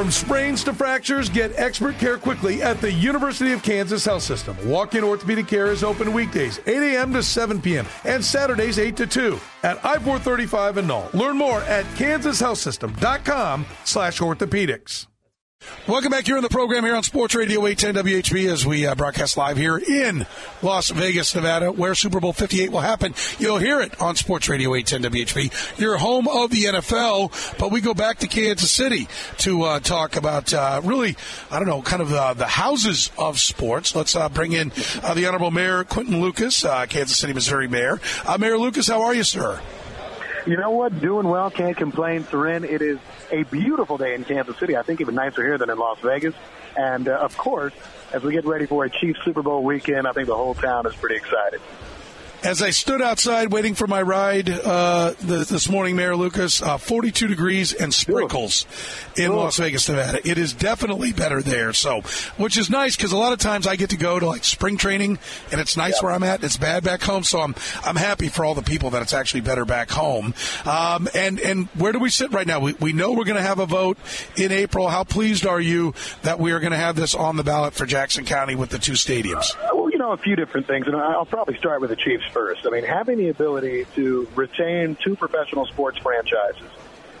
From sprains to fractures, get expert care quickly at the University of Kansas Health System. Walk in orthopedic care is open weekdays, 8 a.m. to 7 p.m., and Saturdays, 8 to 2 at I 435 and Nall. Learn more at kansashealthsystem.com slash orthopedics. Welcome back here in the program here on Sports Radio 810 WHB as we uh, broadcast live here in Las Vegas, Nevada, where Super Bowl 58 will happen. You'll hear it on Sports Radio 810 WHB, your home of the NFL. But we go back to Kansas City to uh, talk about uh, really, I don't know, kind of the, houses of sports. Let's uh, bring in uh, the Honorable Mayor Quinton Lucas, uh, Kansas City, Missouri Mayor. Mayor Lucas, how are you, sir? You know what? Doing well. Can't complain, Soren. It is a beautiful day in Kansas City. I think even nicer here than in Las Vegas. And, uh, of course, as we get ready for a Chiefs Super Bowl weekend, I think the whole town is pretty excited as I stood outside waiting for my ride uh, the, this morning, Mayor Lucas, uh, 42 degrees and sprinkles in Las Vegas, Nevada. It is definitely better there. So, which is nice because a lot of times I get to go to like spring training and it's nice yep. where I'm at. It's bad back home, so I'm I'm happy for all the people that it's actually better back home. Um, and and where do we sit right now? We we know we're going to have a vote in April. How pleased are you that we are going to have this on the ballot for Jackson County with the two stadiums? Uh, well, know, a few different things, and I'll probably start with the Chiefs first. I mean, having the ability to retain two professional sports franchises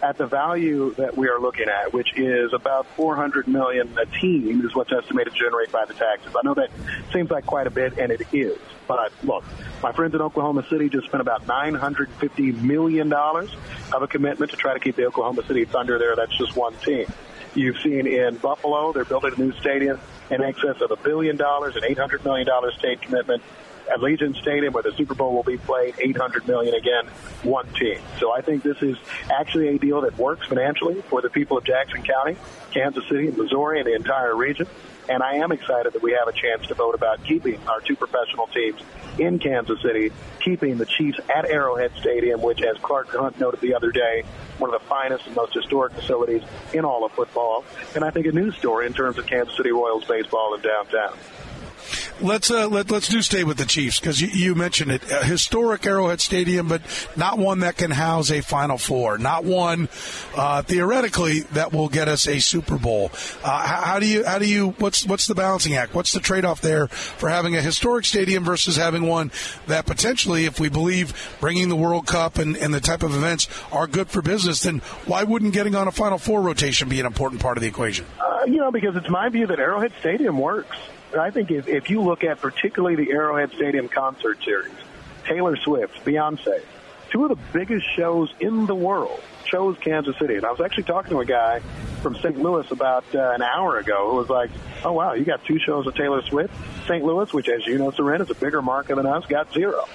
at the value that we are looking at, which is about 400 million a team, is what's estimated to generate by the taxes. I know that seems like quite a bit, and it is. But look, my friends in Oklahoma City just spent about 950 million dollars of a commitment to try to keep the Oklahoma City Thunder there. That's just one team. You've seen in Buffalo, they're building a new stadium in excess of a billion dollars, an 800 million dollar state commitment at Allegiant Stadium, where the Super Bowl will be played, 800 million again, one team. So I think this is actually a deal that works financially for the people of Jackson County, Kansas City, Missouri, and the entire region. And I am excited that we have a chance to vote about keeping our two professional teams in Kansas City, keeping the Chiefs at Arrowhead Stadium, which, as Clark Hunt noted the other day, one of the finest and most historic facilities in all of football. And I think a news story in terms of Kansas City Royals baseball in downtown. Let's uh, let, let's do stay with the Chiefs because you, you, mentioned it. A historic Arrowhead Stadium, but not one that can house a Final Four. Not one uh, theoretically that will get us a Super Bowl. Uh, how, how, do you how do you what's what's the balancing act? What's the trade off there for having a historic stadium versus having one that potentially, if we believe bringing the World Cup and, and the type of events are good for business, then why wouldn't getting on a Final Four rotation be an important part of the equation? Uh, you know, because it's my view that Arrowhead Stadium works. I think if, if you look at particularly the Arrowhead Stadium concert series, Taylor Swift, Beyonce, two of the biggest shows in the world chose Kansas City. And I was actually talking to a guy from St. Louis about uh, an hour ago who was like, oh, wow, you got two shows of Taylor Swift. St. Louis, which, as you know, Soren, is a bigger market than us, got zero.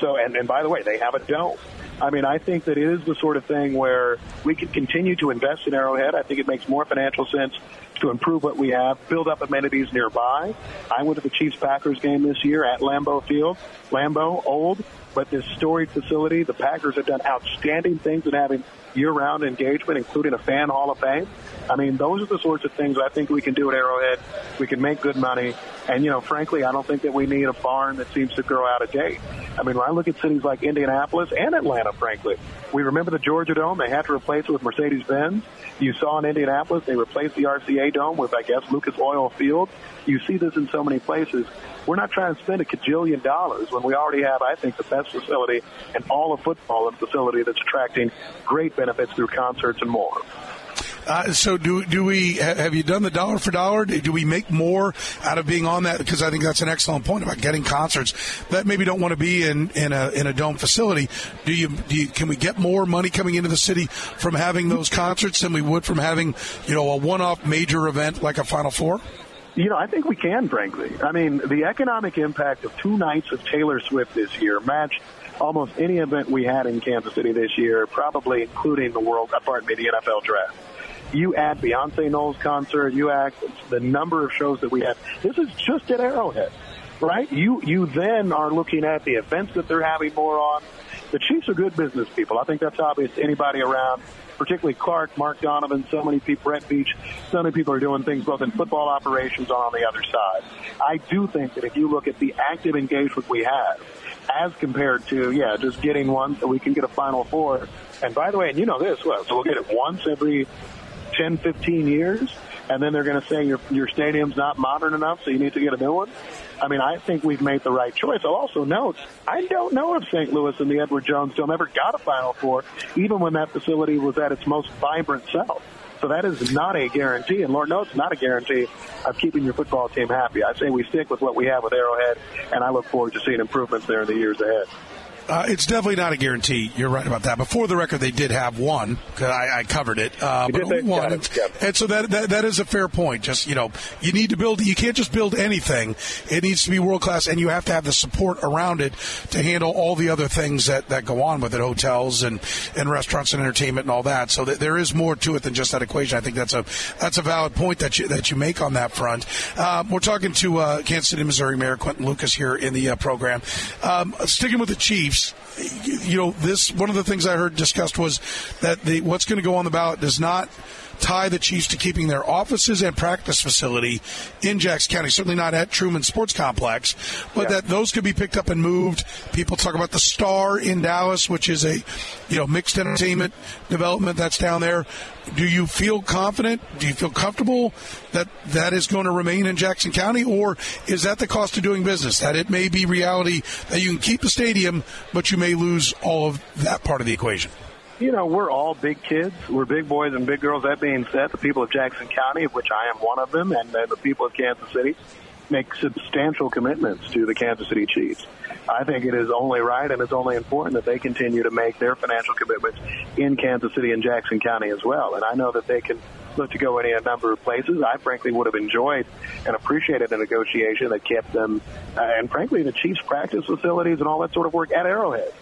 So, and, and by the way, they have a dome. I mean, I think that it is the sort of thing where we can continue to invest in Arrowhead. I think it makes more financial sense to improve what we have, build up amenities nearby. I went to the Chiefs Packers game this year at Lambeau Field. Lambeau, old, but this storied facility. The Packers have done outstanding things in having year-round engagement, including a fan hall of fame. I mean, those are the sorts of things I think we can do at Arrowhead. We can make good money. And, you know, frankly, I don't think that we need a barn that seems to grow out of date. I mean, when I look at cities like Indianapolis and Atlanta, frankly, we remember the Georgia Dome. They had to replace it with Mercedes-Benz. You saw in Indianapolis, they replaced the RCA Dome with, I guess, Lucas Oil Field. You see this in so many places. We're not trying to spend a cajillion dollars when we already have, I think, the best facility in all of football, a facility that's attracting great benefits through concerts and more. Uh, so do do we have you done the dollar for dollar? Do we make more out of being on that? Because I think that's an excellent point about getting concerts that maybe don't want to be in, in a in a dome facility. Do you, do you can we get more money coming into the city from having those concerts than we would from having you know a one off major event like a Final Four? You know, I think we can, frankly. I mean, the economic impact of two nights of Taylor Swift this year matched almost any event we had in Kansas City this year, probably including the World, pardon me, the NFL draft. You add Beyonce Knowles concert, you add the number of shows that we have. This is just at Arrowhead, right? You you then are looking at the events that they're having more on. The Chiefs are good business people. I think that's obvious to anybody around particularly Clark, Mark Donovan, so many people, Brett Beach, so many people are doing things both in football operations and on the other side. I do think that if you look at the active engagement we have, as compared to, yeah, just getting one so we can get a Final Four. And by the way, and you know this, well, so we'll get it once every 10, 15 years, and then they're going to say your your stadium's not modern enough, so you need to get a new one. I mean, I think we've made the right choice. I'll also note, I don't know if St. Louis and the Edward Jones Dome ever got a Final Four, even when that facility was at its most vibrant self. So that is not a guarantee, and Lord knows it's not a guarantee of keeping your football team happy. I say we stick with what we have with Arrowhead, and I look forward to seeing improvements there in the years ahead. Uh, it's definitely not a guarantee. You're right about that. Before the record, they did have one because I, I, covered it, uh, but only one. And, and, so that, that that is a fair point. Just you know, you need to build. You can't just build anything. It needs to be world class, and you have to have the support around it to handle all the other things that, that go on with it, hotels and, and restaurants and entertainment and all that. So th- there is more to it than just that equation. I think that's a that's a valid point that you that you make on that front. Um, we're talking to uh, Kansas City, Missouri Mayor Quinton Lucas here in the uh, program. Um, sticking with the Chiefs You know, this one of the things I heard discussed was that the what's going to go on the ballot does not tie the Chiefs to keeping their offices and practice facility in Jackson County. Certainly not at Truman Sports Complex, but yeah. that those could be picked up and moved. People talk about the Star in Dallas, which is a you know mixed entertainment development that's down there. Do you feel confident? Do you feel comfortable that that is going to remain in Jackson County, or is that the cost of doing business? That it may be reality that you can keep the stadium, but you may lose all of that part of the equation you know, we're all big kids. We're big boys and big girls. That being said, the people of Jackson County, of which I am one of them, and the people of Kansas City, make substantial commitments to the Kansas City Chiefs. I think it is only right and it's only important that they continue to make their financial commitments in Kansas City and Jackson County as well. And I know that they can look to go any a number of places. I frankly would have enjoyed and appreciated a negotiation that kept them, uh, and frankly, the Chiefs practice facilities and all that sort of work at Arrowhead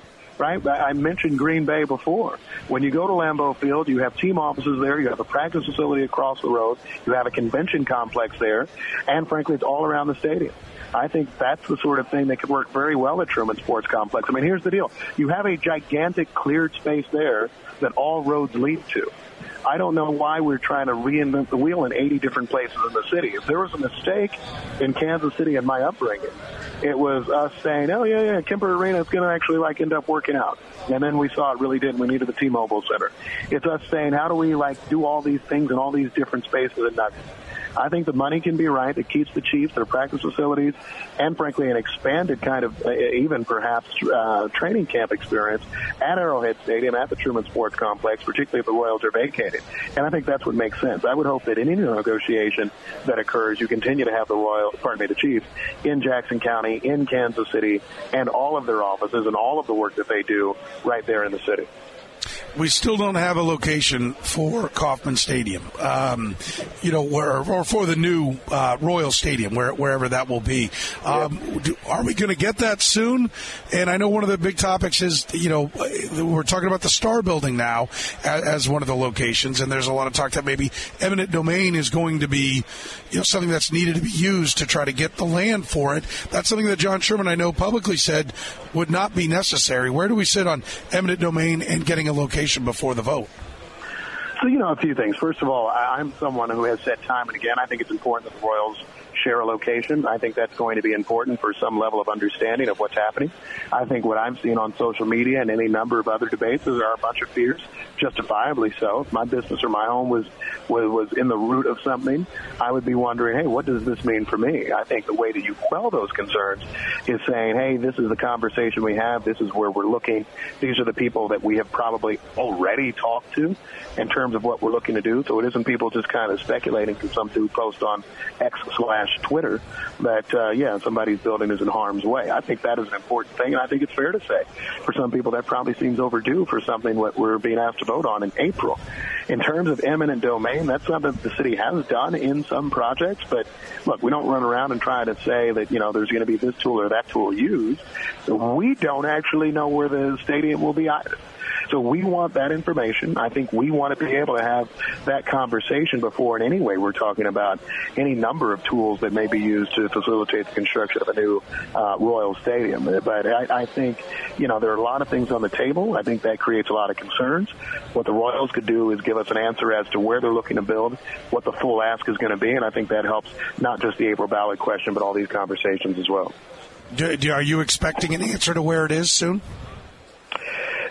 right? I mentioned Green Bay before. When you go to Lambeau Field, you have team offices there, you have a practice facility across the road, you have a convention complex there, and frankly, it's all around the stadium. I think that's the sort of thing that could work very well at Truman Sports Complex. I mean, here's the deal. You have a gigantic cleared space there that all roads lead to. I don't know why we're trying to reinvent the wheel in 80 different places in the city. If there was a mistake in Kansas City in my upbringing, it was us saying, "Oh yeah, yeah, Kemper Arena is going to actually like end up working out," and then we saw it really didn't. We needed the T-Mobile Center. It's us saying, "How do we like do all these things in all these different spaces and not I think the money can be right. It keeps the Chiefs, their practice facilities, and frankly, an expanded kind of, uh, even perhaps, uh, training camp experience at Arrowhead Stadium, at the Truman Sports Complex, particularly if the Royals are vacated. And I think that's what makes sense. I would hope that in any negotiation that occurs, you continue to have the Royal, pardon me, the Chiefs in Jackson County, in Kansas City, and all of their offices and all of the work that they do right there in the city we still don't have a location for Kauffman Stadium, um, you know, where, or for the new uh, Royal Stadium, where, wherever that will be. Um, do, are we going to get that soon? And I know one of the big topics is, you know, we're talking about the Star Building now as, as one of the locations, and there's a lot of talk that maybe eminent domain is going to be, you know, something that's needed to be used to try to get the land for it. That's something that John Sherman, I know, publicly said would not be necessary. Where do we sit on eminent domain and getting a location? Before the vote? So, you know, a few things. First of all, I'm someone who has said time and again, I think it's important that the Royals share a location. I think that's going to be important for some level of understanding of what's happening. I think what I'm seeing on social media and any number of other debates is there are a bunch of fears, justifiably so. If my business or my home was, was, was in the root of something, I would be wondering, hey, what does this mean for me? I think the way that you quell those concerns is saying, hey, this is the conversation we have. This is where we're looking. These are the people that we have probably already talked to in terms of what we're looking to do. So it isn't people just kind of speculating from some dude post on X slash Twitter that, uh, yeah, somebody's building is in harm's way. I think that is an important thing, and I think it's fair to say for some people that probably seems overdue for something that we're being asked to vote on in April. In terms of eminent domain, that's something the city has done in some projects, but look, we don't run around and try to say that, you know, there's going to be this tool or that tool used. We don't actually know where the stadium will be either. So we want that information. I think we want to be able to have that conversation before in any way we're talking about any number of tools that may be used to facilitate the construction of a new uh, Royal Stadium. But I, I think, you know, there are a lot of things on the table. I think that creates a lot of concerns. What the Royals could do is give us an answer as to where they're looking to build, what the full ask is going to be, and I think that helps not just the April ballot question, but all these conversations as well. Do, do, are you expecting an answer to where it is soon?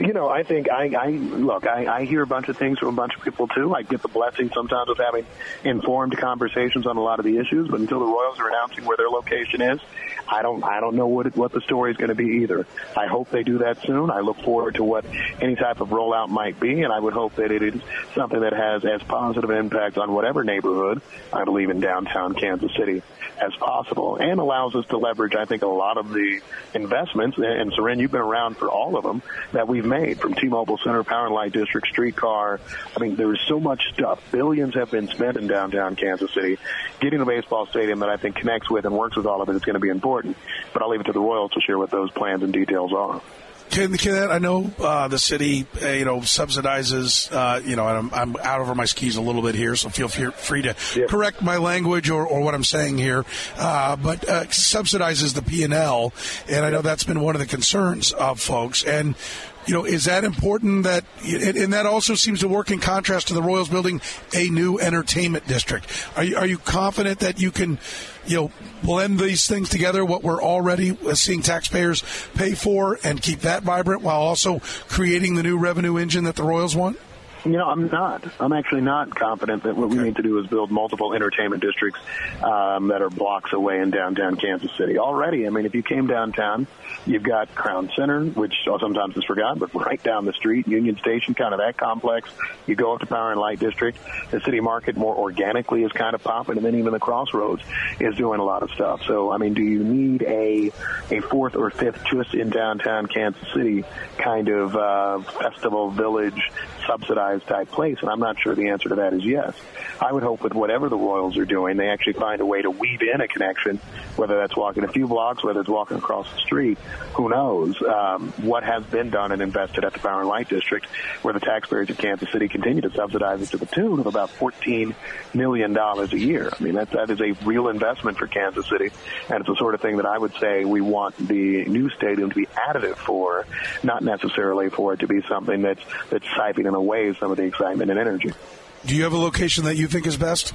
You know, I think I, I look. I, I hear a bunch of things from a bunch of people too. I get the blessing sometimes of having informed conversations on a lot of the issues. But until the Royals are announcing where their location is, I don't. I don't know what it, what the story is going to be either. I hope they do that soon. I look forward to what any type of rollout might be, and I would hope that it is something that has as positive an impact on whatever neighborhood I believe in downtown Kansas City as possible, and allows us to leverage. I think a lot of the investments, and Soren, you've been around for all of them that we've made from T-Mobile Center, Power and Light District, streetcar. I mean, there's so much stuff. Billions have been spent in downtown Kansas City. Getting a baseball stadium that I think connects with and works with all of it. is going to be important. But I'll leave it to the Royals to share what those plans and details are. Can, can I know uh, the city, uh, you know, subsidizes. Uh, you know, I'm, I'm, out over my skis a little bit here, so feel free to yeah. correct my language or, or, what I'm saying here. Uh, but uh, subsidizes the P and L, and I know that's been one of the concerns of folks. And you know, is that important that, and that also seems to work in contrast to the Royals building a new entertainment district. Are you, are you confident that you can, you know, blend these things together, what we're already seeing taxpayers pay for, and keep that vibrant while also creating the new revenue engine that the Royals want? You know, I'm not. I'm actually not confident that what we need to do is build multiple entertainment districts um, that are blocks away in downtown Kansas City. Already, I mean, if you came downtown, you've got Crown Center, which sometimes is forgotten, but right down the street, Union Station, kind of that complex. You go up to Power and Light District. The city market more organically is kind of popping, and then even the Crossroads is doing a lot of stuff. So, I mean, do you need a a fourth or fifth just in downtown Kansas City kind of uh, festival village subsidized type place? And I'm not sure the answer to that is yes. I would hope with whatever the Royals are doing, they actually find a way to weave in a connection, whether that's walking a few blocks, whether it's walking across the street. Who knows um, what has been done and invested at the Power and Light District, where the taxpayers of Kansas City continue to subsidize it to the tune of about $14 million a year. I mean, that, that is a real investment for Kansas City, and it's the sort of thing that I would say we want the new stadium to be additive for, not necessarily for it to be something that's, that's siphoning away some of the excitement and energy. Do you have a location that you think is best?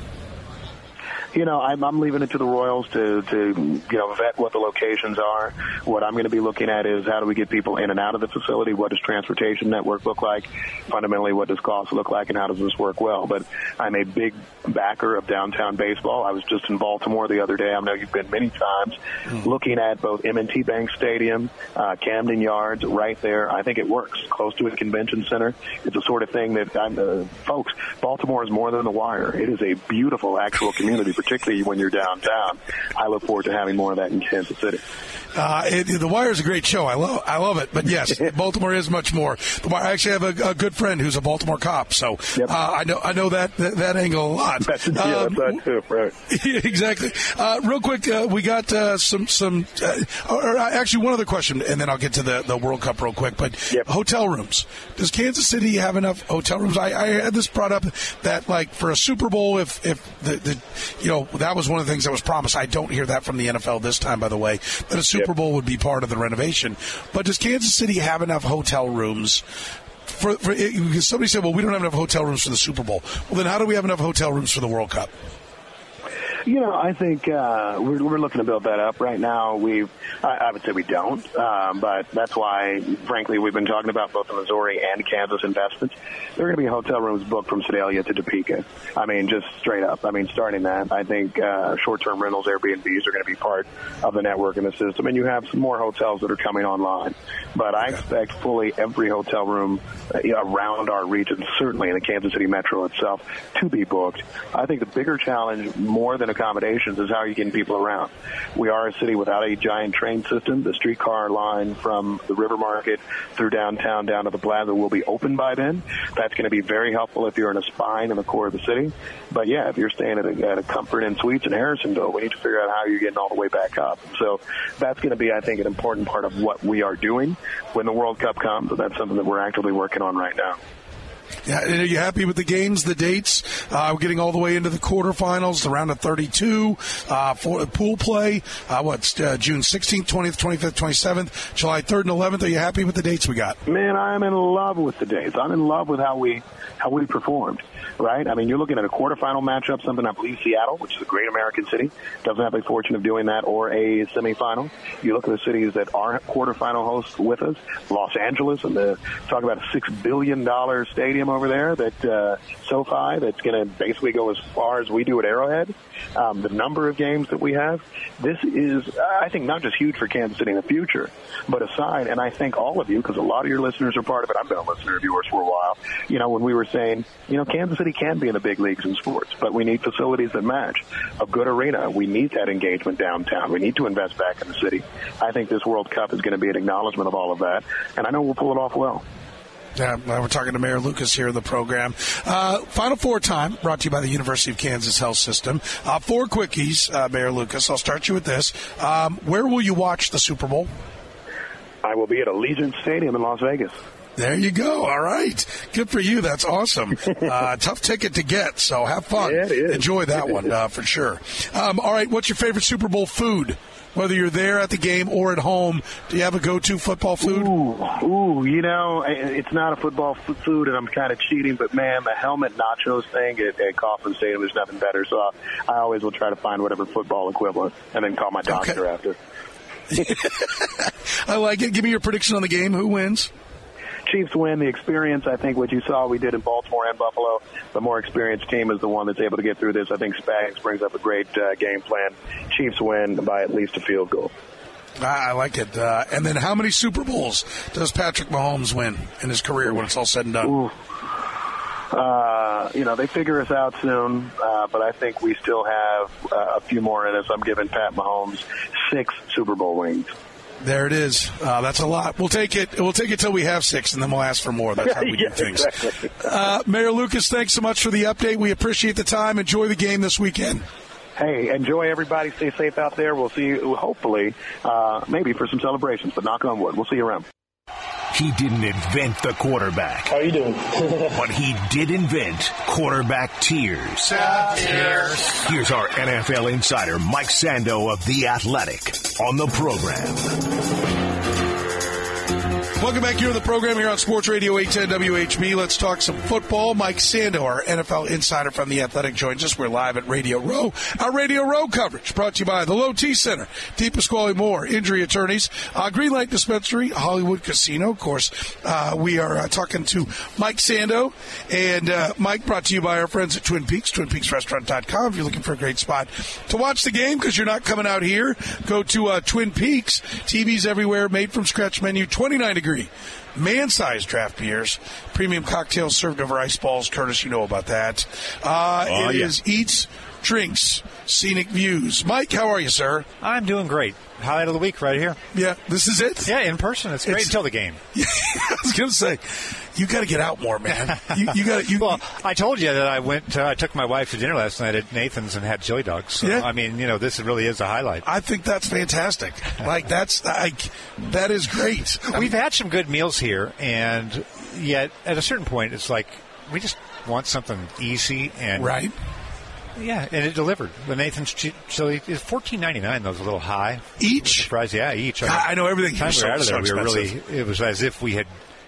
You know, I'm, I'm leaving it to the Royals to, to, you know, vet what the locations are. What I'm going to be looking at is how do we get people in and out of the facility? What does transportation network look like? Fundamentally, what does cost look like, and how does this work well? But I'm a big backer of downtown baseball. I was just in Baltimore the other day. I know you've been many times, mm-hmm. looking at both M&T Bank Stadium, uh, Camden Yards, right there. I think it works close to a convention center. It's the sort of thing that I'm, uh, folks. Baltimore is more than the wire. It is a beautiful actual community particularly when you're downtown. I look forward to having more of that in Kansas City. Uh, it, the Wire is a great show. I love, I love it. But yes, Baltimore is much more. The Wire, I actually have a, a good friend who's a Baltimore cop, so yep. uh, I know I know that, that, that angle a lot. That's, yeah, um, that too, right? exactly. Uh, real quick, uh, we got uh, some some, uh, or actually one other question, and then I'll get to the, the World Cup real quick. But yep. hotel rooms. Does Kansas City have enough hotel rooms? I, I had this brought up that like for a Super Bowl, if if the, the you know that was one of the things that was promised. I don't hear that from the NFL this time, by the way. But a Super Super Bowl would be part of the renovation. But does Kansas City have enough hotel rooms for, for because somebody said, well, we don't have enough hotel rooms for the Super Bowl. Well, then how do we have enough hotel rooms for the World Cup? You know, I think uh, we're, we're looking to build that up right now. We, I, I would say we don't, um, but that's why, frankly, we've been talking about both the Missouri and Kansas investments. There are going to be hotel rooms booked from Sedalia to Topeka. I mean, just straight up. I mean, starting that, I think uh, short-term rentals, Airbnbs, are going to be part of the network and the system, and you have some more hotels that are coming online. But I expect fully every hotel room uh, around our region, certainly in the Kansas City metro itself, to be booked. I think the bigger challenge, more than a accommodations is how are you getting people around. We are a city without a giant train system. The streetcar line from the River Market through downtown down to the Plaza will be open by then. That's going to be very helpful if you're in a spine in the core of the city. But yeah, if you're staying at a, at a Comfort Inn Suites in Harrisonville, we need to figure out how you're getting all the way back up. So that's going to be, I think, an important part of what we are doing when the World Cup comes. And that's something that we're actively working on right now. Yeah, are you happy with the games, the dates? Uh, we're getting all the way into the quarterfinals, the round of 32 uh, for pool play. Uh, what's uh, June 16th, 20th, 25th, 27th, July 3rd, and 11th? Are you happy with the dates we got? Man, I'm in love with the dates. I'm in love with how we how we performed right? I mean, you're looking at a quarterfinal matchup, something I believe Seattle, which is a great American city, doesn't have the fortune of doing that, or a semifinal. You look at the cities that are quarterfinal hosts with us, Los Angeles, and the talk about a six billion dollar stadium over there that uh, SoFi that's going to basically go as far as we do at Arrowhead. Um, the number of games that we have, this is, I think, not just huge for Kansas City in the future, but aside, and I thank all of you because a lot of your listeners are part of it. I've been a listener of yours for a while. You know, when we were saying, you know, Kansas City can be in the big leagues in sports, but we need facilities that match. A good arena. We need that engagement downtown. We need to invest back in the city. I think this World Cup is going to be an acknowledgement of all of that, and I know we'll pull it off well. Yeah, we're talking to Mayor Lucas here in the program. Uh, Final Four time, brought to you by the University of Kansas Health System. Uh, four quickies, uh, Mayor Lucas. I'll start you with this. Um, where will you watch the Super Bowl? I will be at Allegiant Stadium in Las Vegas. There you go. All right. Good for you. That's awesome. Uh, tough ticket to get, so have fun. Yeah, Enjoy that one uh, for sure. Um, all right. What's your favorite Super Bowl food? Whether you're there at the game or at home, do you have a go-to football food? Ooh, ooh, you know, it's not a football food, and I'm kind of cheating, but man, the helmet nachos thing at, at Kauffman Stadium, there's nothing better. So I, I always will try to find whatever football equivalent, and then call my doctor okay. after. I like it. Give me your prediction on the game. Who wins? Chiefs win. The experience, I think, what you saw we did in Baltimore and Buffalo, the more experienced team is the one that's able to get through this. I think Spags brings up a great uh, game plan. Chiefs win by at least a field goal. I like it. Uh, and then, how many Super Bowls does Patrick Mahomes win in his career when it's all said and done? Ooh. Uh, you know, they figure us out soon, uh, but I think we still have uh, a few more in us. I'm giving Pat Mahomes six Super Bowl rings. There it is. Uh, that's a lot. We'll take it. We'll take it till we have six, and then we'll ask for more. That's how we yeah, do things. Exactly. Uh, Mayor Lucas, thanks so much for the update. We appreciate the time. Enjoy the game this weekend. Hey, enjoy everybody. Stay safe out there. We'll see you hopefully, uh, maybe for some celebrations, but knock on wood. We'll see you around. He didn't invent the quarterback. How you doing? but he did invent quarterback tears. tears. Here's our NFL insider, Mike Sando of The Athletic, on the program. Welcome back here to the program here on Sports Radio 810 WHB. Let's talk some football. Mike Sando, our NFL insider from The Athletic, joins us. We're live at Radio Row. Our Radio Row coverage brought to you by the Low T Center, DiPasquale Moore, Injury Attorneys, uh, Green Light Dispensary, Hollywood Casino. Of course, uh, we are uh, talking to Mike Sando. And uh, Mike brought to you by our friends at Twin Peaks, TwinPeaksRestaurant.com. If you're looking for a great spot to watch the game because you're not coming out here, go to uh, Twin Peaks. TVs everywhere, made from scratch menu, 29 degree. Man-sized draft beers, premium cocktails served over ice balls. Curtis, you know about that. Uh, oh, it yeah. is eats, drinks, scenic views. Mike, how are you, sir? I'm doing great. Highlight of the week right here. Yeah, this is it. Yeah, in person. It's great it's, until the game. Yeah, I was gonna say, you got to get out more, man. You, you got to. Well, I told you that I went. Uh, I took my wife to dinner last night at Nathan's and had chili dogs. So, yeah. I mean, you know, this really is a highlight. I think that's fantastic. Like that's like that is great. We've had some good meals here, and yet at a certain point, it's like we just want something easy and right. Yeah, and it delivered. The Nathan's chili is fourteen ninety nine. That was a little high. Each price, yeah, each. I, mean, I know everything. Time we were out of there, so we were really. It was as if we had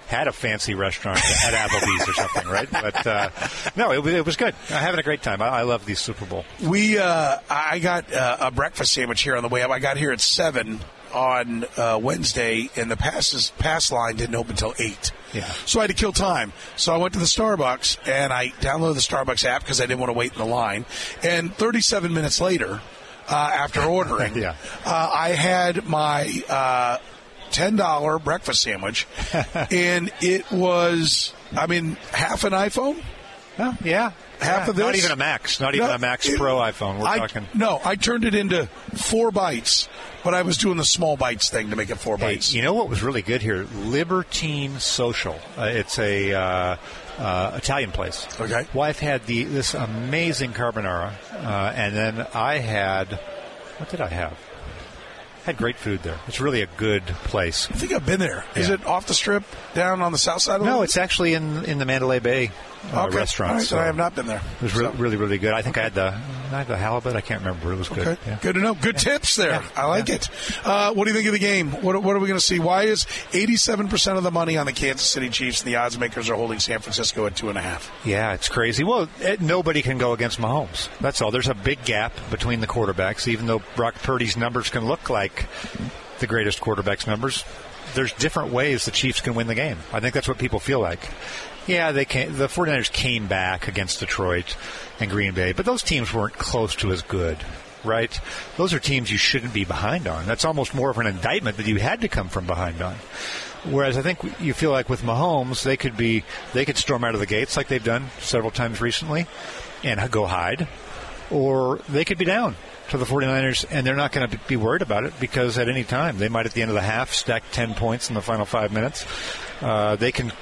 had a fancy restaurant at Applebee's or something, right? But uh, no, it, it, was good. I'm having a great time. I, I love these Super Bowl. We, uh, I got uh, a breakfast sandwich here on the way up. I got here at seven on uh, Wednesday, and the passes pass line didn't open until eight. Yeah. So I had to kill time. So I went to the Starbucks and I downloaded the Starbucks app because I didn't want to wait in the line. And 37 minutes later, uh, after ordering, yeah. uh, I had my uh, $10 breakfast sandwich, and it was, I mean, half an iPhone. Oh, yeah. Half yeah, of this. Not even a Max. Not even no, a Max Pro iPhone. We're I, talking. No, I turned it into four bites, but I was doing the small bites thing to make it four hey, bites. You know what was really good here? Libertine Social. Uh, it's a uh, uh, Italian place. Okay. Wife had the this amazing carbonara, uh, and then I had what did I have? had great food there. It's really a good place. I think I've been there. Is Yeah. it off the strip down on the south side? Of No, it's actually in in the Mandalay Bay uh, Okay. restaurant. Right, so I have not been there. It was re- really, really good. I think I had the I had the halibut. I can't remember. It was good. Okay, Yeah. good to know. Good tips there. Yeah. I like Yeah. it. Uh, what do you think of the game? What, what are we going to see? Why is 87% of the money on the Kansas City Chiefs and the odds makers are holding San Francisco at two and a half? Yeah, it's crazy. Well, it, nobody can go against Mahomes. That's all. There's a big gap between the quarterbacks. Even though Brock Purdy's numbers can look like the greatest quarterback's numbers, there's different ways the Chiefs can win the game. I think that's what people feel like. Yeah, they came, the 49ers came back against Detroit and Green Bay, but those teams weren't close to as good. Right? Those are teams you shouldn't be behind on. That's almost more of an indictment that you had to come from behind on. Whereas I think you feel like with Mahomes, they could be they could storm out of the gates like they've done several times recently and go hide, or they could be down to the 49ers and they're not going to be worried about it because at any time they might at the end of the half stack 10 points in the final five minutes. Uh, they can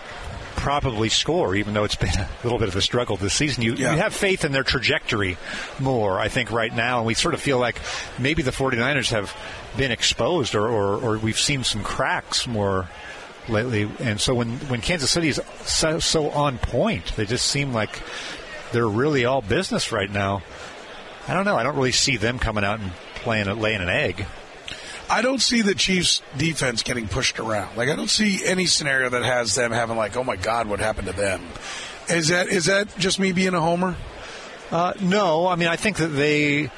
probably score, even though it's been a little bit of a struggle this season. You, Yeah. you have faith in their trajectory more, I think, right now. And we sort of feel like maybe the 49ers have been exposed or, or, or we've seen some cracks more lately. And so when, when Kansas City is so, so on point, they just seem like they're really all business right now. I don't know. I don't really see them coming out and playing laying an egg. I don't see the Chiefs defense getting pushed around. Like I don't see any scenario that has them having like, oh my God, what happened to them? Is that is that just me being a homer? Uh, no, I mean I think that they,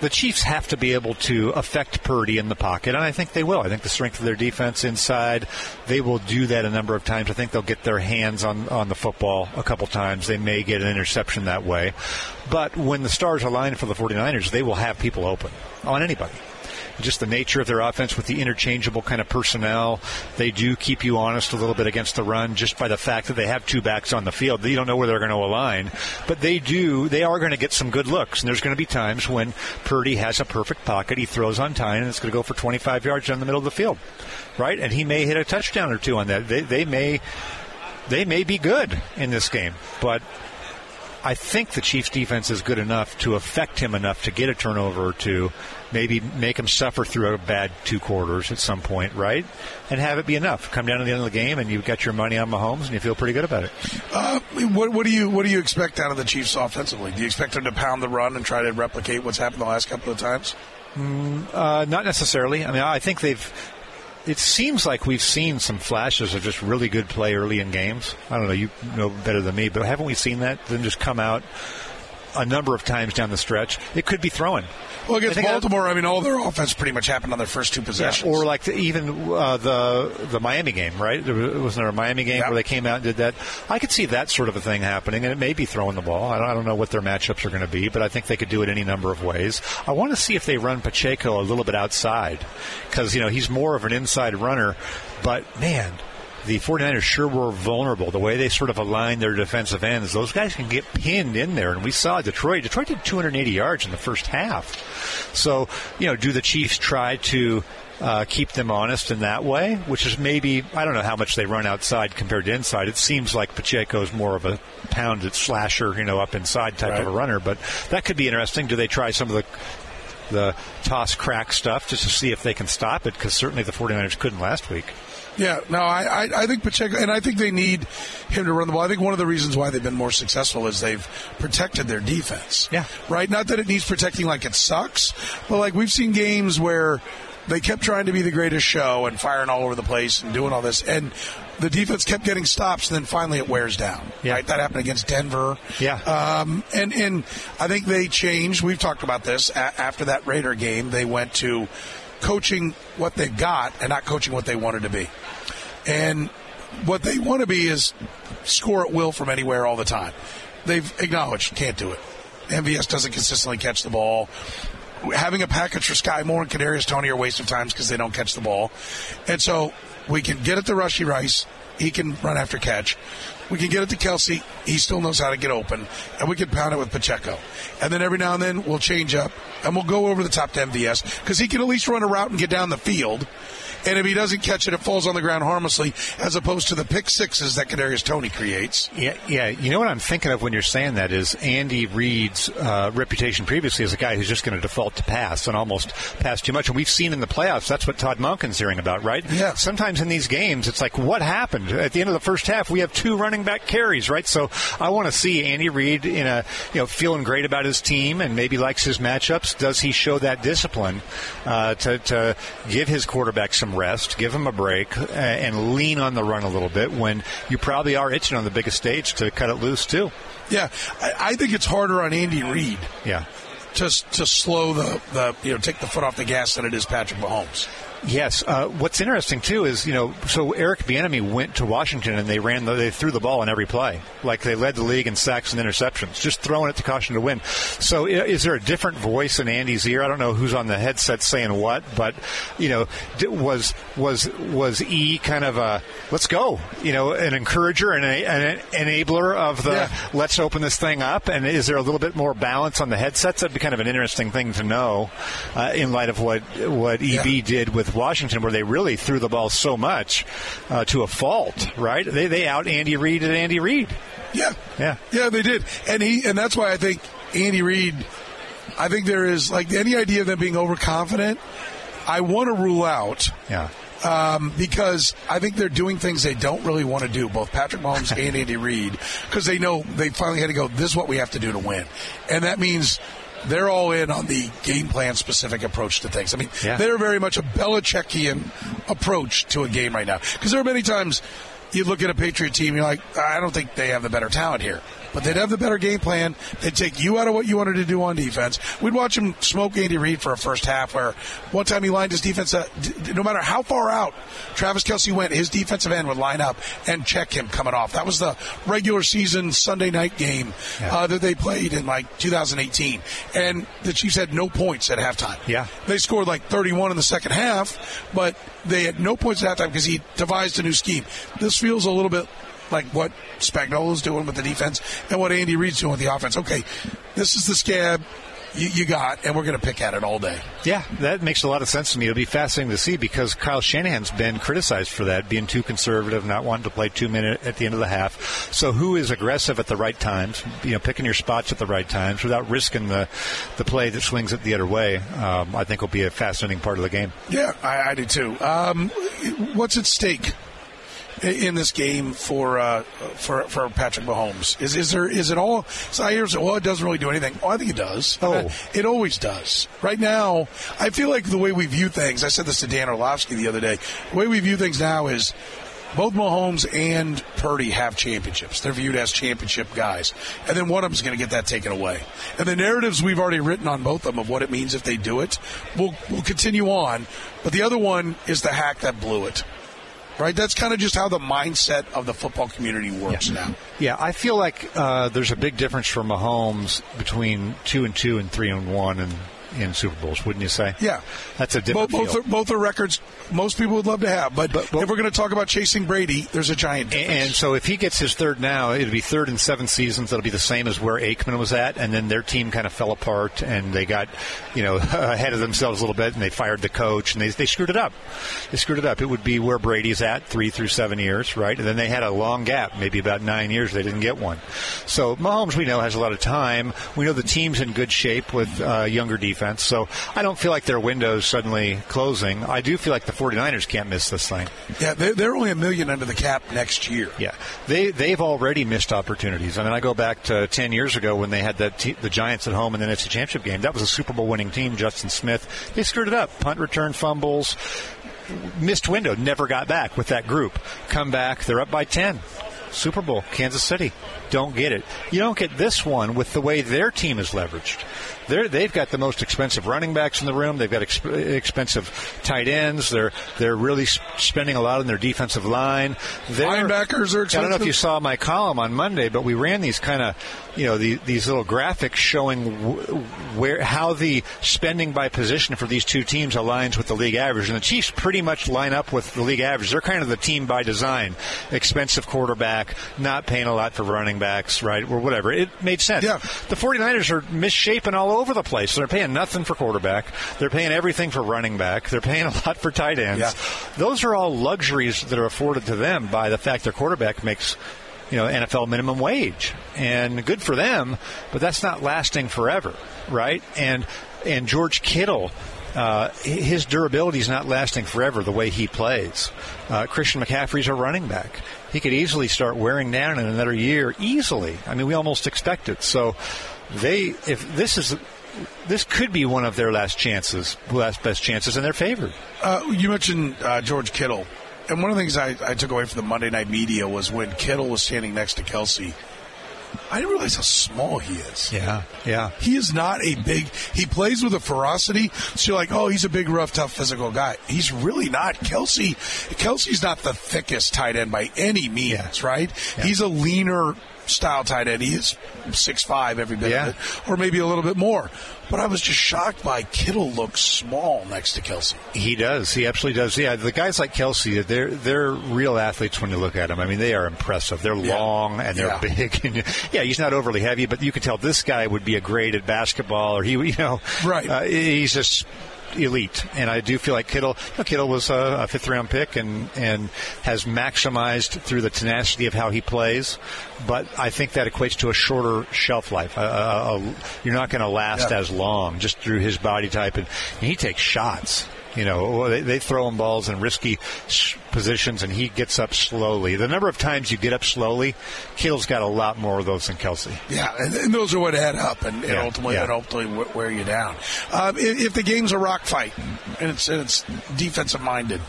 the Chiefs have to be able to affect Purdy in the pocket, and I think they will. I think the strength of their defense inside, they will do that a number of times. I think they'll get their hands on on the football a couple times. They may get an interception that way, but when the stars align for the 49ers, they will have people open on anybody just the nature of their offense with the interchangeable kind of personnel. They do keep you honest a little bit against the run just by the fact that they have two backs on the field. You don't know where they're going to align, but they do. They are going to get some good looks, and there's going to be times when Purdy has a perfect pocket. He throws on time, and it's going to go for 25 yards down the middle of the field, right? And he may hit a touchdown or two on that. They, they may. They may be good in this game, but I think the Chiefs defense is good enough to affect him enough to get a turnover or two, maybe make them suffer through a bad two quarters at some point, right? And have it be enough. Come down to the end of the game and you've got your money on Mahomes and you feel pretty good about it. Uh, what, what do you what do you expect out of the Chiefs offensively? Do you expect them to pound the run and try to replicate what's happened the last couple of times? Uh, not necessarily. I mean, I think they've. It seems like we've seen some flashes of just really good play early in games. I don't know, you know better than me, but haven't we seen that? Them just come out a number of times down the stretch. It could be throwing. Well, against I Baltimore, I mean, all their offense pretty much happened on their first two Yeah, possessions. or like the, even uh, the the Miami game, right? There was, wasn't there a Miami game Yeah. where they came out and did that? I could see that sort of a thing happening, and it may be throwing the ball. I don't, I don't know what their matchups are going to be, but I think they could do it any number of ways. I want to see if they run Pacheco a little bit outside, because you know he's more of an inside runner, but man. The 49ers sure were vulnerable. The way they sort of aligned their defensive ends, those guys can get pinned in there. And we saw Detroit. Detroit did 280 yards in the first half. So, you know, do the Chiefs try to uh, keep them honest in that way, which is maybe I don't know how much they run outside compared to inside. It seems like Pacheco's more of a pounded slasher, you know, up inside type of a runner, but that could be interesting. Do they try some of the the toss crack stuff just to see if they can stop it? Because certainly the 49ers couldn't last week. Yeah, no, I, I, I think Pacheco, and I think they need him to run the ball. I think one of the reasons why they've been more successful is they've protected their defense. Yeah. Right? Not that it needs protecting like it sucks, but like we've seen games where they kept trying to be the greatest show and firing all over the place and doing all this, and the defense kept getting stops, and then finally it wears down. Yeah. Right? That happened against Denver. Yeah. Um, and, and I think they changed. We've talked about this. A- after that Raider game, they went to coaching what they got and not coaching what they wanted to be. And what they want to be is score at will from anywhere all the time. They've acknowledged can't do it. MVS doesn't consistently catch the ball. Having a package for Skyy Moore and Kadarius Toney are waste of times because they don't catch the ball. And so we can get at the Rashee Rice. He can run after catch. We can get it to Kelce. He still knows how to get open. And we can pound it with Pacheco. And then every now and then we'll change up and we'll go over the top to MVS because he can at least run a route and get down the field. And if he doesn't catch it, it falls on the ground harmlessly, as opposed to the pick sixes that Kadarius Toney creates. Yeah, yeah. You know what I'm thinking of when you're saying that is Andy Reid's uh, reputation previously as a guy who's just going to default to pass and almost pass too much. And we've seen in the playoffs that's what Todd Monken's hearing about, right? Yeah. Sometimes in these games, it's like, what happened at the end of the first half? We have two running back carries, right? So I want to see Andy Reid in a you know feeling great about his team and maybe likes his matchups. Does he show that discipline uh, to, to give his quarterback some rest, give him a break, uh, and lean on the run a little bit when you probably are itching on the biggest stage to cut it loose too? Yeah, I, I think it's harder on Andy Reid. Yeah. To, to slow the, the you know take the foot off the gas than it is Patrick Mahomes. Yes. Uh, what's interesting too is you know so Eric Bieniemy went to Washington and they ran the, they threw the ball in every play like they led the league in sacks and interceptions just throwing it to caution to win. So is there a different voice in Andy's ear? I don't know who's on the headset saying what, but you know was was was E kind of a let's go you know an encourager and a, an enabler of the yeah. let's open this thing up and is there a little bit more balance on the headsets? That'd be kind of an interesting thing to know uh, in light of what what EB yeah. did with with Washington, where they really threw the ball so much uh, to a fault. Right? They they out Andy Reid and Andy Reid. Yeah, yeah, yeah. They did, and he and that's why I think Andy Reid. I think there is like any idea of them being overconfident. I want to rule out. Yeah. Um, because I think they're doing things they don't really want to do, both Patrick Mahomes and Andy Reid, because they know they finally had to go, this is what we have to do to win. And that means they're all in on the game plan specific approach to things. I mean, yeah. they're very much a Belichickian approach to a game right now. Because there are many times you look at a Patriot team, you're like, I don't think they have the better talent here but they'd have the better game plan. They'd take you out of what you wanted to do on defense. We'd watch him smoke Andy Reid for a first half where one time he lined his defense, uh, no matter how far out Travis Kelce went, his defensive end would line up and check him coming off. That was the regular season Sunday night game yeah. uh, that they played in like 2018. And the Chiefs had no points at halftime. Yeah. They scored like 31 in the second half, but they had no points at halftime because he devised a new scheme. This feels a little bit like what Spagnuolo's doing with the defense and what Andy Reid's doing with the offense. Okay, this is the scab you, you got, and we're going to pick at it all day. Yeah, that makes a lot of sense to me. It'll be fascinating to see because Kyle Shanahan's been criticized for that, being too conservative, not wanting to play two minutes at the end of the half. So who is aggressive at the right times, you know, picking your spots at the right times without risking the, the play that swings it the other way, um, I think will be a fascinating part of the game. Yeah, I, I do too. Um, what's at stake in this game for uh, for for Patrick Mahomes? Is is there is it all? So I hear well, it doesn't really do anything. Oh, I think it does. Oh, it always does. Right now, I feel like the way we view things. I said this to Dan Orlovsky the other day. The way we view things now is both Mahomes and Purdy have championships. They're viewed as championship guys. And then one of them is going to get that taken away. And the narratives we've already written on both of them of what it means if they do it will will continue on. But the other one is the hack that blew it right? That's kind of just how the mindset of the football community works yeah. now. Yeah, I feel like uh, there's a big difference for Mahomes between two and two and three and one, and in Super Bowls, wouldn't you say? Yeah, that's a different. Both, both are, both, are, records most people would love to have, but, but, but if we're going to talk about chasing Brady, there's a giant. Difference. And so if he gets his third now, it'll be third in seven seasons. That'll be the same as where Aikman was at, and then their team kind of fell apart, and they got you know ahead of themselves a little bit, and they fired the coach, and they they screwed it up. They screwed it up. It would be where Brady's at, three through seven years, right? And then they had a long gap, maybe about nine years. They didn't get one. So Mahomes, we know, has a lot of time. We know the team's in good shape with uh, younger defense. So I don't feel like their window's suddenly closing. I do feel like the 49ers can't miss this thing. Yeah, they're, they're only a million under the cap next year. Yeah, they they've already missed opportunities. I mean, I go back to 10 years ago when they had that the Giants at home in the NFC Championship game. That was a Super Bowl winning team. Justin Smith. They screwed it up. Punt return fumbles. Missed window, never got back with that group. Come back, they're up by 10. Super Bowl, Kansas City. Don't get it. You don't get this one with the way their team is leveraged they're, they've got the most expensive running backs in the room. They've got exp- expensive tight ends. They're they're really spending a lot on their defensive line. They're, Linebackers are expensive. I don't know if you saw my column on Monday, but we ran these kind of you know the, these little graphics showing where how the spending by position for these two teams aligns with the league average, and the Chiefs pretty much line up with the league average. They're kind of the team by design: expensive quarterback, not paying a lot for running running backs, right, or whatever. It made sense. Yeah. The 49ers are misshapen all over the place. They're paying nothing for quarterback. They're paying everything for running back. They're paying a lot for tight ends. Yeah. Those are all luxuries that are afforded to them by the fact their quarterback makes you know NFL minimum wage, and good for them. But that's not lasting forever, right? And and George Kittle. Uh, his durability is not lasting forever the way he plays. Uh, Christian McCaffrey's a running back. He could easily start wearing down in another year, easily. I mean, we almost expect it. So, they if this is this could be one of their last chances, last best chances, and they're favored. Uh, you mentioned uh, George Kittle, and one of the things I, I took away from the Monday Night Media was when Kittle was standing next to Kelce. I didn't realize how small he is. Yeah, yeah. He is not a big. He plays with a ferocity. So you're like, oh, he's a big, rough, tough, physical guy. He's really not. Kelce, Kelce's not the thickest tight end by any means, Yeah. right? Yeah. He's a leaner style tight end. He is six five every bit Yeah. of it, or maybe a little bit more. But I was just shocked by Kittle looks small next to Kelce. He does. He absolutely does. Yeah, the guys like Kelce, they're they're real athletes when you look at them. I mean, they are impressive. They're Yeah. long and they're Yeah. big. And yeah, he's not overly heavy, but you can tell this guy would be a great at basketball, or he, you know, Right. Uh, he's just elite. And I do feel like Kittle. You know, Kittle was a, a fifth round pick and and has maximized through the tenacity of how he plays. But I think that equates to a shorter shelf life. Uh, uh, you're not going to last Yeah. as long just through his body type, and, and he takes shots. You know, they, they throw him balls in risky positions, and he gets up slowly. The number of times you get up slowly, Kittle's got a lot more of those than Kelce. Yeah, and, and those are what add up and, and Yeah, ultimately yeah. and ultimately wear you down. Um, if, if the game's a rock fight and it's and it's defensive minded,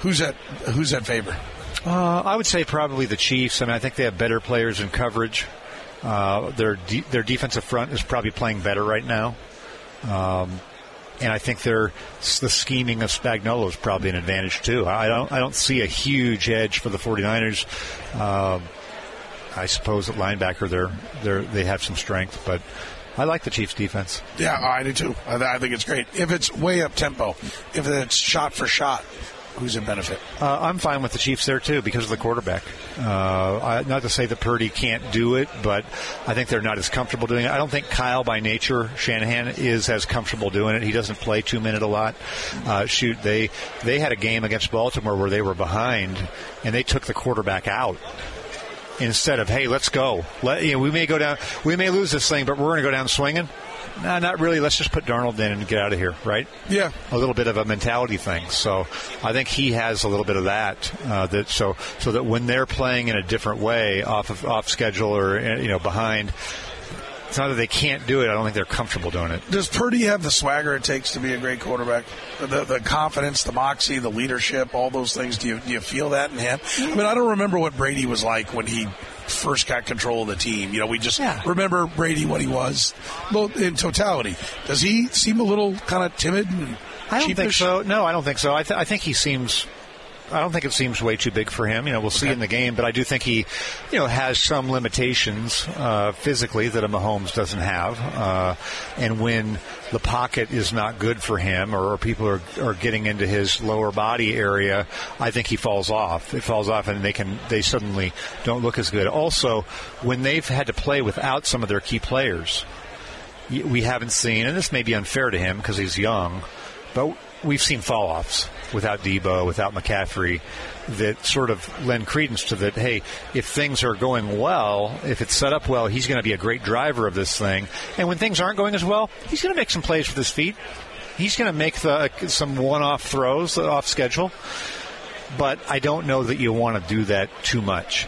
who's that? Who's that favor? Uh, I would say probably the Chiefs. I mean, I think they have better players in coverage. Uh, their de- their defensive front is probably playing better right now. Um, and I think their the scheming of Spagnuolo is probably an advantage too. I don't I don't see a huge edge for the 49ers. Um, I suppose at linebacker they're they they have some strength, but I like the Chiefs defense. Yeah, I do too. I think it's great. If it's way up tempo, if it's shot for shot, who's in benefit? Uh, I'm fine with the Chiefs there too because of the quarterback. Uh, I, not to say that Purdy can't do it, but I think they're not as comfortable doing it. I don't think Kyle, by nature, Shanahan is as comfortable doing it. He doesn't play two minute a lot. Uh, shoot, they they had a game against Baltimore where they were behind and they took the quarterback out. Instead of hey, let's go. Let, you know, we may go down, we may lose this thing, but we're going to go down swinging. No, not really. Let's just put Darnold in and get out of here, right? Yeah. a little bit of a mentality thing. So I think he has a little bit of that. Uh, that so so that when they're playing in a different way, off of off schedule or uh, you know behind, it's not that they can't do it. I don't think they're comfortable doing it. Does Purdy have the swagger it takes to be a great quarterback? The, the confidence, the moxie, the leadership, all those things. Do you do you feel that in him? I mean, I don't remember what Brady was like when he first got control of the team. You know, we just Yeah. remember Brady what he was. In totality, does he seem a little kind of timid and I don't think so. No, I don't think so. I, th- I think he seems. I don't think it seems way too big for him. You know, we'll see in the game, but I do think he, you know, has some limitations uh, physically that a Mahomes doesn't have. Uh, and when the pocket is not good for him, or, people are, are getting into his lower body area, I think he falls off. It falls off, and they can they suddenly don't look as good. Also, when they've had to play without some of their key players, we haven't seen, and this may be unfair to him because he's young, but we've seen fall offs without Deebo, without McCaffrey, that sort of lend credence to that. Hey, if things are going well, if it's set up well, he's going to be a great driver of this thing. And when things aren't going as well, he's going to make some plays with his feet. He's going to make the, some one-off throws off schedule. But I don't know that you want to do that too much.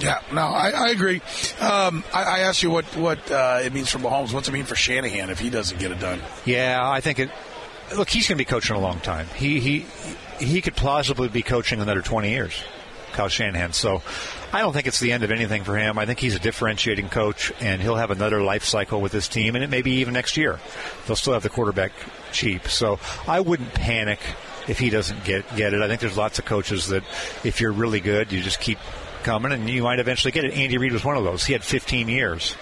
Yeah, no, I, I agree. Um, I, I asked you what what uh, it means for Mahomes. What's it mean for Shanahan if he doesn't get it done? Yeah, I think it. Look, he's going to be coaching a long time. He he he could plausibly be coaching another twenty years, Kyle Shanahan. So, I don't think it's the end of anything for him. I think he's a differentiating coach, and he'll have another life cycle with this team, and it may be even next year. They'll still have the quarterback cheap. So, I wouldn't panic if he doesn't get get it. I think there's lots of coaches that, if you're really good, you just keep coming, and you might eventually get it. Andy Reid was one of those. He had 15 years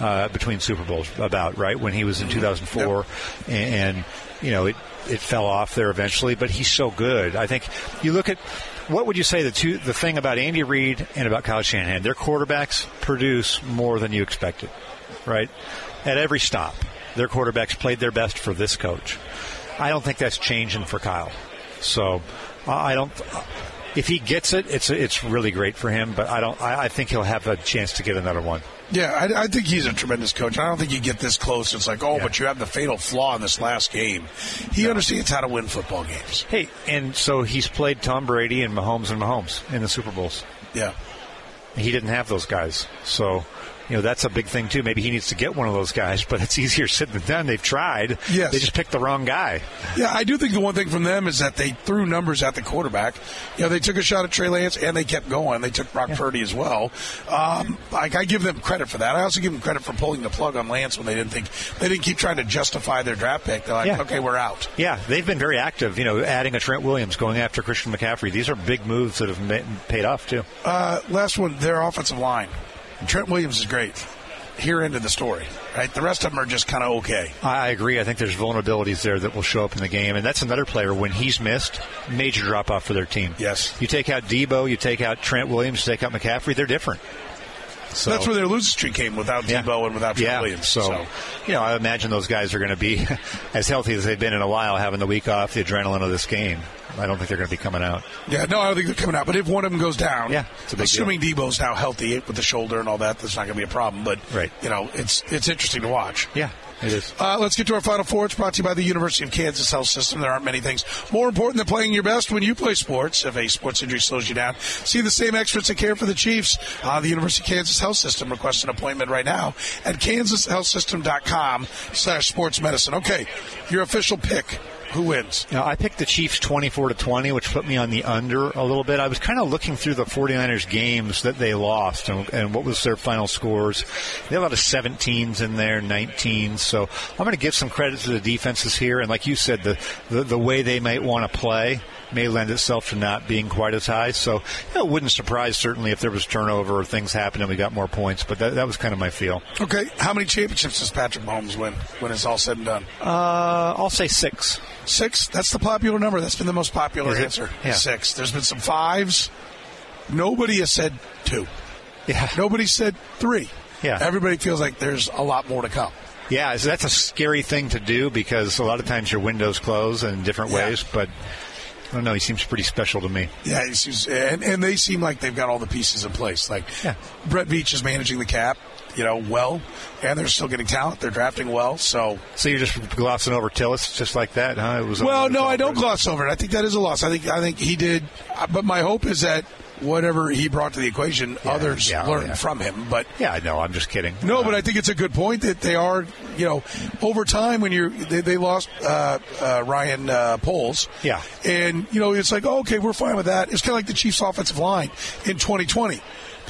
uh, between Super Bowls, about right when he was in 2004, and, and you know it it fell off there eventually. But he's so good. I think you look at what would you say the two the thing about Andy Reid and about Kyle Shanahan? Their quarterbacks produce more than you expected, right? At every stop, their quarterbacks played their best for this coach. I don't think that's changing for Kyle. So I don't. If he gets it, it's it's really great for him. But I don't. I, I think he'll have a chance to get another one. Yeah, I, I, think he's a tremendous coach. I don't think you get this close. It's like, oh, yeah. but you have the fatal flaw in this last game. He no. understands how to win football games. Hey, and so he's played Tom Brady and Mahomes and Mahomes in the Super Bowls. Yeah. He didn't have those guys. So you know that's a big thing too. Maybe he needs to get one of those guys, but it's easier said than done. They've tried. Yes. They just picked the wrong guy. Yeah, I do think the one thing from them is that they threw numbers at the quarterback. You know, they took a shot at Trey Lance and they kept going. They took Brock yeah. Purdy as well. Um, like I give them credit for that. I also give them credit for pulling the plug on Lance when they didn't think they didn't keep trying to justify their draft pick. They're like, yeah. okay, we're out. Yeah, they've been very active. You know, adding a Trent Williams, going after Christian McCaffrey. These are big moves that have ma- paid off too. Uh, last one, their offensive line. Trent Williams is great here into the story. Right, the rest of them are just kind of okay. I agree. I think there's vulnerabilities there that will show up in the game, and that's another player when he's missed, major drop off for their team. Yes, you take out Deebo, you take out Trent Williams, you take out McCaffrey, they're different. So that's where their losing streak came without yeah. Deebo and without Trent yeah. Williams. So, so, you know, I imagine those guys are going to be as healthy as they've been in a while, having the week off, the adrenaline of this game. I don't think they're going to be coming out. Yeah, no, I don't think they're coming out. But if one of them goes down, yeah, assuming deal. Deebo's now healthy with the shoulder and all that, that's not going to be a problem. But right. you know, it's it's interesting to watch. Yeah. It is. Uh, let's get to our final four. It's brought to you by the University of Kansas Health System. There aren't many things more important than playing your best when you play sports. If a sports injury slows you down, see the same experts that care for the Chiefs. Uh, the University of Kansas Health System. Request an appointment right now at kansashealthsystem.com slash sports medicine. Okay, your official pick who wins? I picked the Chiefs 24 to 20, which put me on the under a little bit. I was kind of looking through the 49ers games that they lost and, and what was their final scores. They have a lot of 17s in there, 19s. So I'm going to give some credit to the defenses here. And like you said, the, the, the way they might want to play may lend itself to not being quite as high. So you know, it wouldn't surprise certainly if there was turnover or things happened and we got more points. But that, that was kind of my feel. Okay, how many championships does Patrick Mahomes win when it's all said and done? Uh, I'll say six. Six. That's the popular number. That's been the most popular answer. Yeah. Six. There's been some fives. Nobody has said two. Yeah. Nobody said three. Yeah. Everybody feels like there's a lot more to come. Yeah, that's a scary thing to do because a lot of times your windows close in different yeah. ways, but I don't know. He seems pretty special to me. Yeah, he seems, and, and they seem like they've got all the pieces in place. Like yeah. Brett Veach is managing the cap, you know, well, and they're still getting talent. They're drafting well. So, so you're just glossing over Tilis just like that, huh? It was well, no, I don't gloss over it. I think that is a loss. I think I think he did, but my hope is that whatever he brought to the equation, yeah, others yeah, learn yeah. from him. But yeah, no, I'm just kidding. No, uh, but I think it's a good point that they are, you know, over time when you're they, they lost uh, uh, Ryan uh, Poles, yeah, and you know it's like oh, okay, we're fine with that. It's kind of like the Chiefs' offensive line in 2020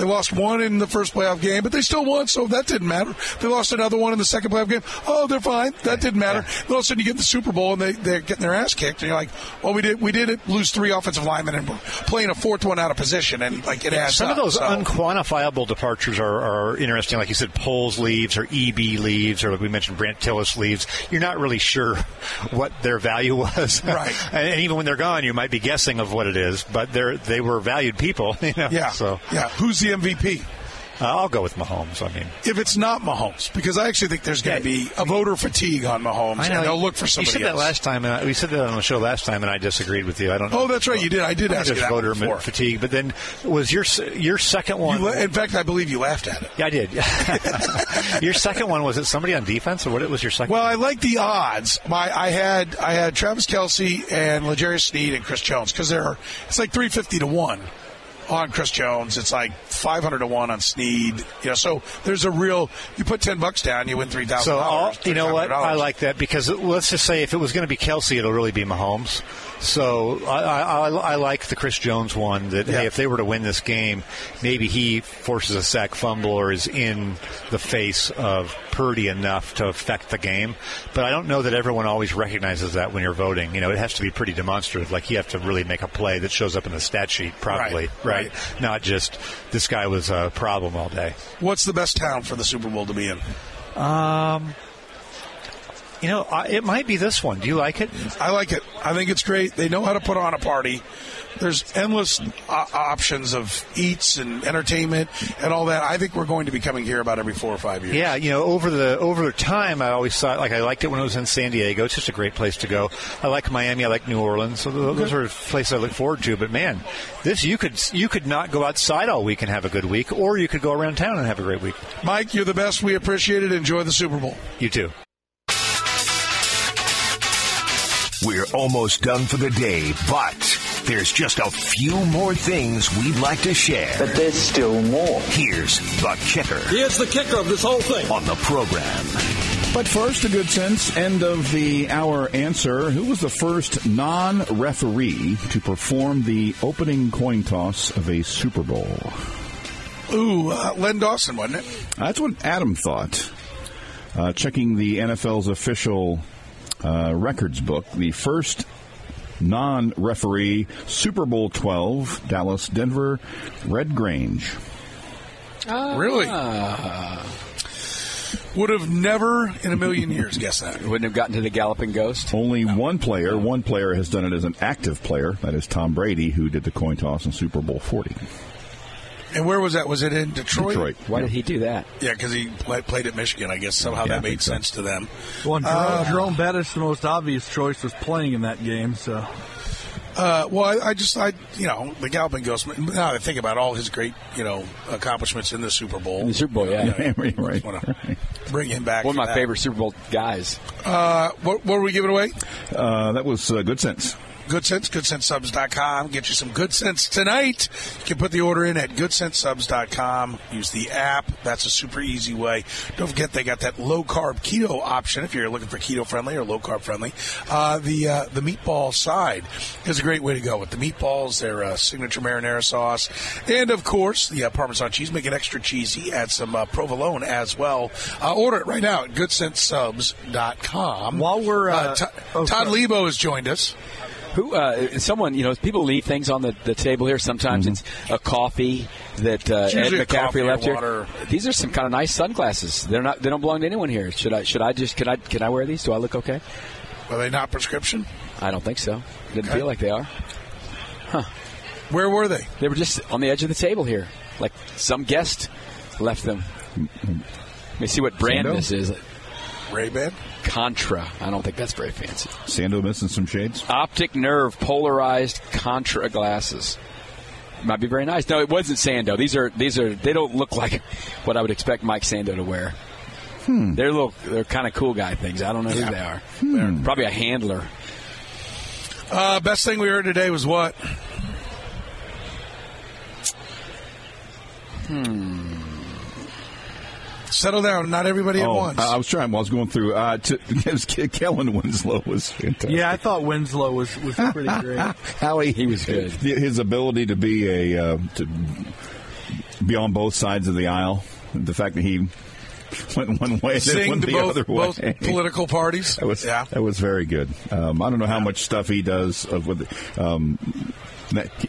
they lost one in the first playoff game, but they still won, so that didn't matter. They lost another one in the second playoff game. Oh, they're fine. That didn't matter. Yeah. all of a sudden, you get the Super Bowl and they they're getting their ass kicked, and you're like, well, we did we did it lose three offensive linemen and playing a fourth one out of position, and like it adds Some up, of those so. unquantifiable departures are, are interesting. Like you said, Poles leaves or EB leaves, or like we mentioned, Brandt Tilis leaves. You're not really sure what their value was, right? and even when they're gone, you might be guessing of what it is, but they're they were valued people. You know? Yeah. So yeah, who's the MVP? Uh, I'll go with Mahomes. I mean, if it's not Mahomes, because I actually think there's going to yeah, be a voter fatigue on Mahomes, and they'll look for somebody. You said else. that last time, and I, we said that on the show last time, and I disagreed with you. I don't. know. Oh, that's right, you did. I did I ask you that voter fatigue, but then was your your second one? La- in fact, I believe you laughed at it. Yeah, I did. your second one was it somebody on defense, or what? It was your second. Well, one? I like the odds. My I had I had Travis Kelce and L'Jarius Sneed and Chris Jones because they're it's like three fifty to one on Chris Jones. It's like 500 to 1 on Sneed. You know, so there's a real, you put 10 bucks down, you win $3,000. So, you know what? I like that because let's just say if it was going to be Kelce, it'll really be Mahomes. So I, I, I, like the Chris Jones one that yeah. hey, if they were to win this game, maybe he forces a sack fumble or is in the face of Purdy enough to affect the game. But I don't know that everyone always recognizes that when you're voting. You know, it has to be pretty demonstrative. Like you have to really make a play that shows up in the stat sheet, probably, right? right? right. Not just this guy was a problem all day. What's the best town for the Super Bowl to be in? Um. You know, it might be this one. Do you like it? I like it. I think it's great. They know how to put on a party. There's endless uh, options of eats and entertainment and all that. I think we're going to be coming here about every four or five years. Yeah, you know, over the over the time, I always thought like I liked it when I was in San Diego. It's just a great place to go. I like Miami. I like New Orleans. So those are places I look forward to. But man, this you could you could not go outside all week and have a good week, or you could go around town and have a great week. Mike, you're the best. We appreciate it. Enjoy the Super Bowl. You too. We're almost done for the day, but there's just a few more things we'd like to share. But there's still more. Here's the kicker Here's the kicker of this whole thing. on the program. But first, a good sense end of the hour answer. Who was the first non referee to perform the opening coin toss of a Super Bowl? Ooh, uh, Len Dawson, wasn't it? That's what Adam thought. Uh, checking the NFL's official uh, records book, the first non referee Super Bowl 12, Dallas Denver, Red Grange. Really? Would have never in a million years guessed that. Wouldn't have gotten to the galloping ghost. Only one player, one player has done it as an active player. That is Tom Brady, who did the coin toss in Super Bowl 40. And where was that? Was it in Detroit? Detroit. Why did he do that? Yeah, because he play, played at Michigan. I guess somehow Yeah, that made so. sense to them. Well, Jerome, Jerome Bettis, the most obvious choice, was playing in that game. So Uh, well, I, I just, I, you know, the Galloping Ghost. Now that I think about all his great, you know, accomplishments in the Super Bowl. In the Super Bowl, yeah. right, right. Want to bring him back. One of my that. favorite Super Bowl guys. Uh, what, what were we giving away? Uh, that was uh, good sense. Good Sense, GoodcentsSubs.com. Get you some Goodcents tonight. You can put the order in at GoodcentsSubs.com. Use the app. That's a super easy way. Don't forget they got that low carb keto option if you're looking for keto friendly or low carb friendly. Uh, the uh, the meatball side is a great way to go with the meatballs, their uh, signature marinara sauce, and of course the uh, Parmesan cheese. Make it extra cheesy. Add some uh, provolone as well. Uh, order it right now at GoodcentsSubs.com. While we're, uh, Todd, oh, Todd sorry. Leabo has joined us. Who? Uh, someone? You know, people leave things on the, the table here. Sometimes it's a coffee that uh, Ed coffee McCaffrey left here. These are some kind of nice sunglasses. They're not. They don't belong to anyone here. Should I? Should I just? Can I? Can I wear these? Do I look okay? Are they not prescription? I don't think so. Didn't Okay. feel like they are. Huh? Where were they? They were just on the edge of the table here, like some guest left them. Let me see what brand Sando? this is. Ray Ban. Contra. I don't think that's very fancy. Sando missing some shades. Optic nerve polarized Contra glasses. Might be very nice. No, it wasn't Sando. These are these are they don't look like what I would expect Mike Sando to wear. They're little they're kind of cool guy things. I don't know who they are. They're probably a handler. Uh, best thing we heard today was what? Hmm. Settle down. Not everybody at Oh, once. I I was trying. While I was going through. Uh, to, it was Kellen Winslow was fantastic. yeah, I thought Winslow was was pretty great. how he, He was good. His ability to be a uh, to be on both sides of the aisle. The fact that he went one way and then Sing went to the both, other both way. political parties. That was yeah. that was very good. Um, I don't know how much stuff he does of with. Um, that,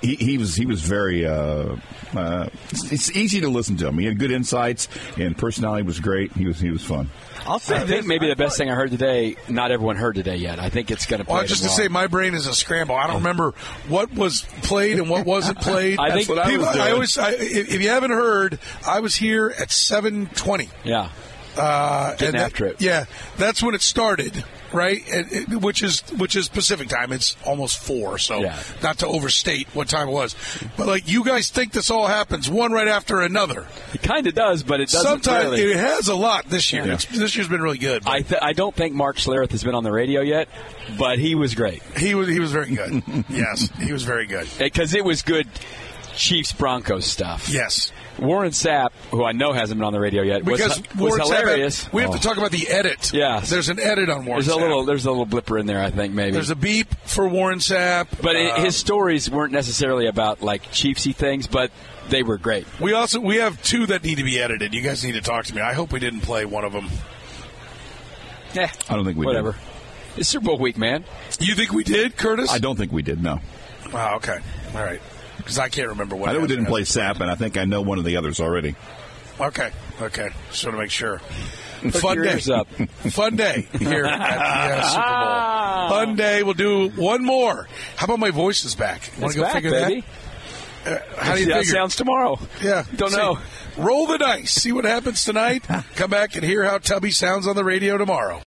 he, he was he was very. Uh, uh, it's, it's easy to listen to him. He had good insights and personality was great. He was he was fun. I'll say I this, think maybe I the best thing I heard today. Not everyone heard today yet. I think it's going to play. Well, just to tomorrow. say, my brain is a scramble. I don't remember what was played and what wasn't played. I think- what I People- was doing. always, I, if if you haven't heard, I was here at seven twenty. yeah. Uh, Getting and that- after it. Yeah, that's when it started, right? And it, which is which is Pacific time. It's almost four, so Yeah. not to overstate what time it was. But like you guys think this all happens one right after another. It kind of does, but it doesn't Sometimes really. it has a lot this year. Yeah. It's, this year's been really good. I th- I don't think Mark Schlereth has been on the radio yet, but he was great he was he was very good. yes, he was very good. because it was good Chiefs Broncos stuff. Yes. Warren Sapp, who I know hasn't been on the radio yet, was, Because was Warren Sapp- hilarious. we have to talk about the edit. Yeah, there's an edit on Warren. There's a Sapp. little there's a little blipper in there, I think maybe. There's a beep for Warren Sapp. but it, Uh, his stories weren't necessarily about like Chiefsy things, but they were great. we also we have two that need to be edited. You guys need to talk to me. I hope we didn't play one of them. Yeah, I don't think we did. whatever. did. It's Super Bowl week, man. You think we did, Curtis? I don't think we did. No, Oh, okay. All right. Because I can't remember what. I know we didn't play Sapp, and I think I know one of the others already. Okay. Okay. Just want to make sure. Fun day. up. Fun day here at the uh, Super Bowl. Fun day. We'll do one more. How about my voice is back? Want to go back, figure baby. that? Uh, how do you See how it figure? sounds tomorrow. Yeah, Don't See, know. Roll the dice. See what happens tonight. Come back and hear how Tubby sounds on the radio tomorrow.